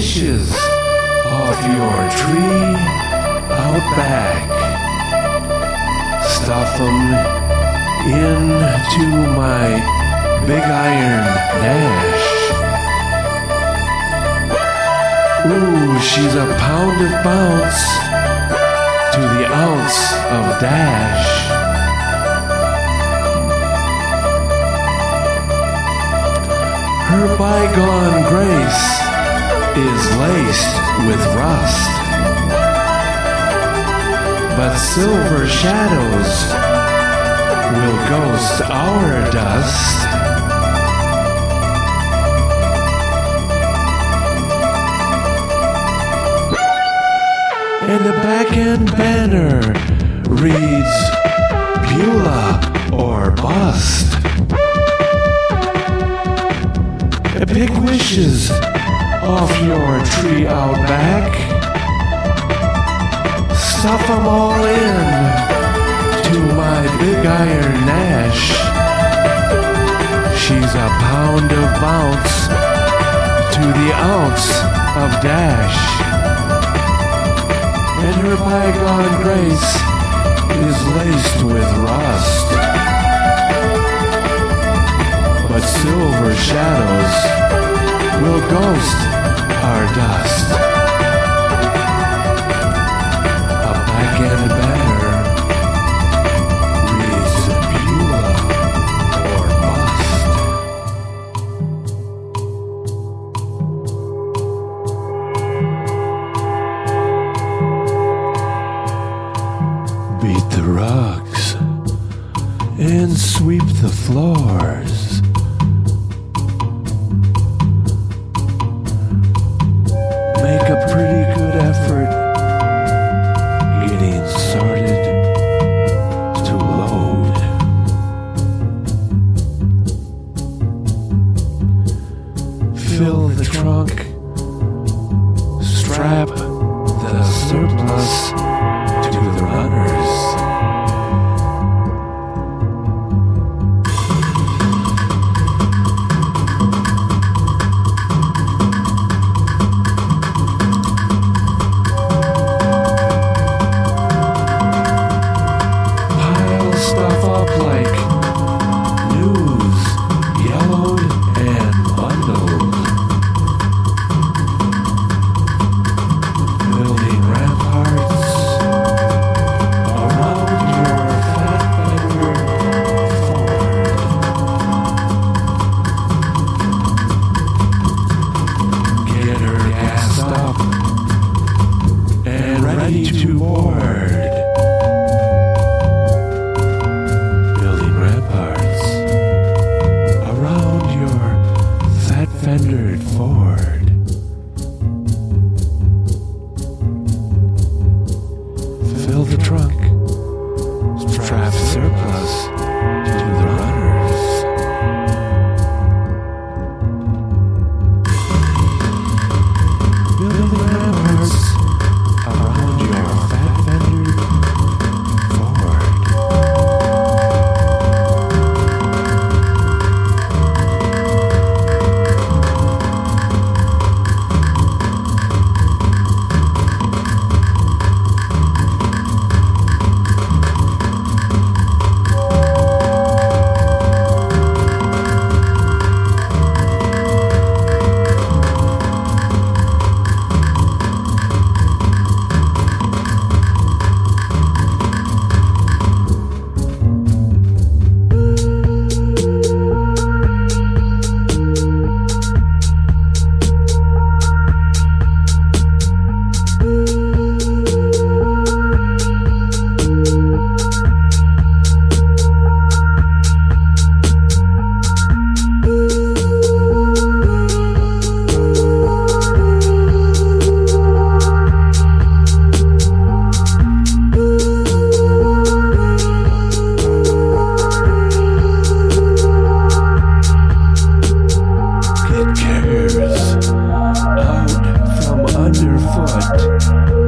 wishes off your tree out back. Stuff them into my big iron Nash. Ooh, she's a pound of bounce to the ounce of dash. Her bygone grace is laced with rust, but silver shadows will ghost our dust. And the back end banner reads Beulah or Bust. Pick wishes off your tree out back. Stuff 'em all in to my big iron Nash. She's a pound of bounce to the ounce of dash. And her bygone grace is laced with rust. But silver shadows will ghost our dust. A back end banner reads Beulah or bust. Beat the rugs and sweep the floors. Thank you.